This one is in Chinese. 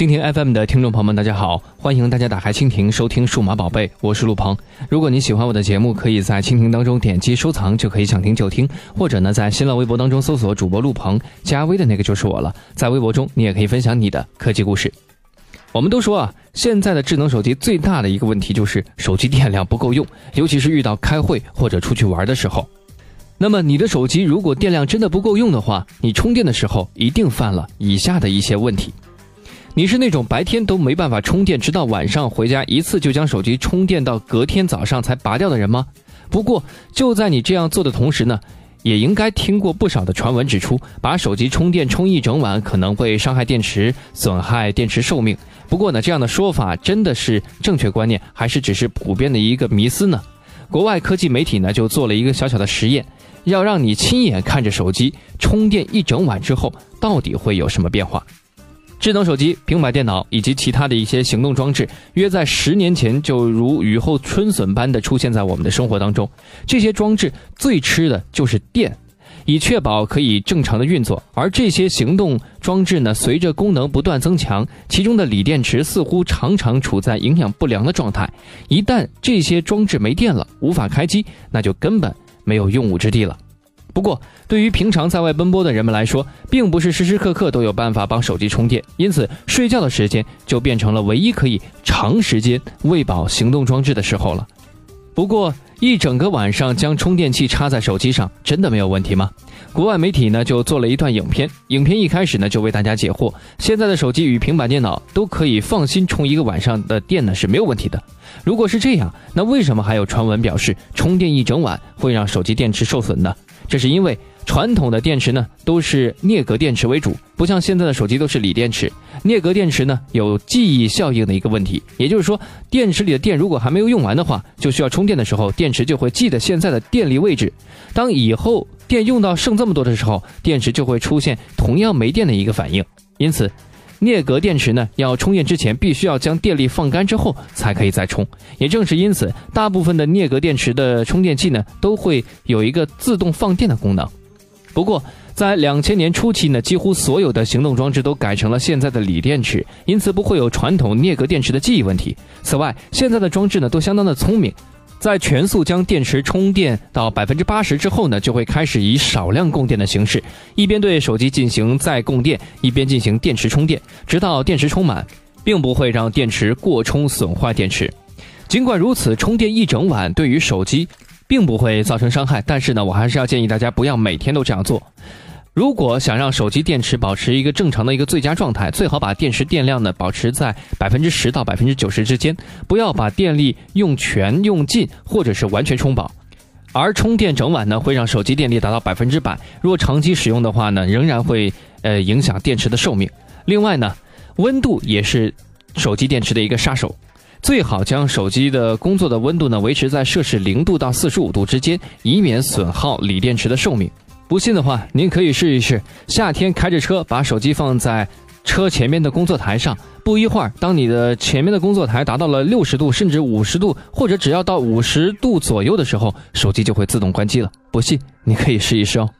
蜻蜓 FM 的听众朋友们，大家好！欢迎大家打开蜻蜓收听《数码宝贝》，我是陆鹏。如果你喜欢我的节目，可以在蜻蜓当中点击收藏，就可以想听就听；或者呢，在新浪微博当中搜索主播陆鹏，加微的那个就是我了。在微博中，你也可以分享你的科技故事。我们都说啊，现在的智能手机最大的一个问题就是手机电量不够用，尤其是遇到开会或者出去玩的时候。那么，你的手机如果电量真的不够用的话，你充电的时候一定犯了以下的一些问题。你是那种白天都没办法充电，直到晚上回家一次就将手机充电到隔天早上才拔掉的人吗？不过就在你这样做的同时呢，也应该听过不少的传闻指出，把手机充电充一整晚可能会伤害电池，损害电池寿命。不过呢，这样的说法真的是正确观念，还是只是普遍的一个迷思呢？国外科技媒体呢就做了一个小小的实验，要让你亲眼看着手机充电一整晚之后到底会有什么变化。智能手机、平板电脑以及其他的一些行动装置，约在十年前就如雨后春笋般的出现在我们的生活当中。这些装置最吃的就是电，以确保可以正常的运作。而这些行动装置呢，随着功能不断增强，其中的锂电池似乎常常处在营养不良的状态。一旦这些装置没电了，无法开机，那就根本没有用武之地了。不过，对于平常在外奔波的人们来说，并不是时时刻刻都有办法帮手机充电，因此睡觉的时间就变成了唯一可以长时间喂饱行动装置的时候了。不过，一整个晚上将充电器插在手机上，真的没有问题吗？国外媒体呢就做了一段影片，影片一开始呢就为大家解惑：现在的手机与平板电脑都可以放心充一个晚上的电呢是没有问题的。如果是这样，那为什么还有传闻表示充电一整晚会让手机电池受损呢？这是因为传统的电池呢都是镍镉电池为主，不像现在的手机都是锂电池。镍镉电池呢有记忆效应的一个问题，也就是说，电池里的电如果还没有用完的话，就需要充电的时候，电池就会记得现在的电力位置。当以后电用到剩这么多的时候，电池就会出现同样没电的一个反应。因此，镍镉电池呢要充电之前，必须要将电力放干之后才可以再充。也正是因此，大部分的镍镉电池的充电器呢都会有一个自动放电的功能。不过，在两千年初期呢，几乎所有的行动装置都改成了现在的锂电池，因此不会有传统镍镉电池的记忆问题。此外，现在的装置呢都相当的聪明，在全速将电池充电到百分之八十之后呢，就会开始以少量供电的形式，一边对手机进行再供电，一边进行电池充电，直到电池充满，并不会让电池过充损坏电池。尽管如此，充电一整晚对于手机。并不会造成伤害，但是呢，我还是要建议大家不要每天都这样做。如果想让手机电池保持一个正常的一个最佳状态，最好把电池电量呢保持在百分之十到百分之九十之间，不要把电力用全用尽，或者是完全充饱。而充电整晚呢，会让手机电力达到百分之百。如果长期使用的话呢，仍然会呃影响电池的寿命。另外呢，温度也是手机电池的一个杀手。最好将手机的工作的温度呢维持在摄氏零度到四十五度之间，以免损耗锂电池的寿命。不信的话，您可以试一试，夏天开着车把手机放在车前面的工作台上，不一会儿，当你的前面的工作台达到了六十度甚至五十度，或者只要到五十度左右的时候，手机就会自动关机了。不信，你可以试一试哦。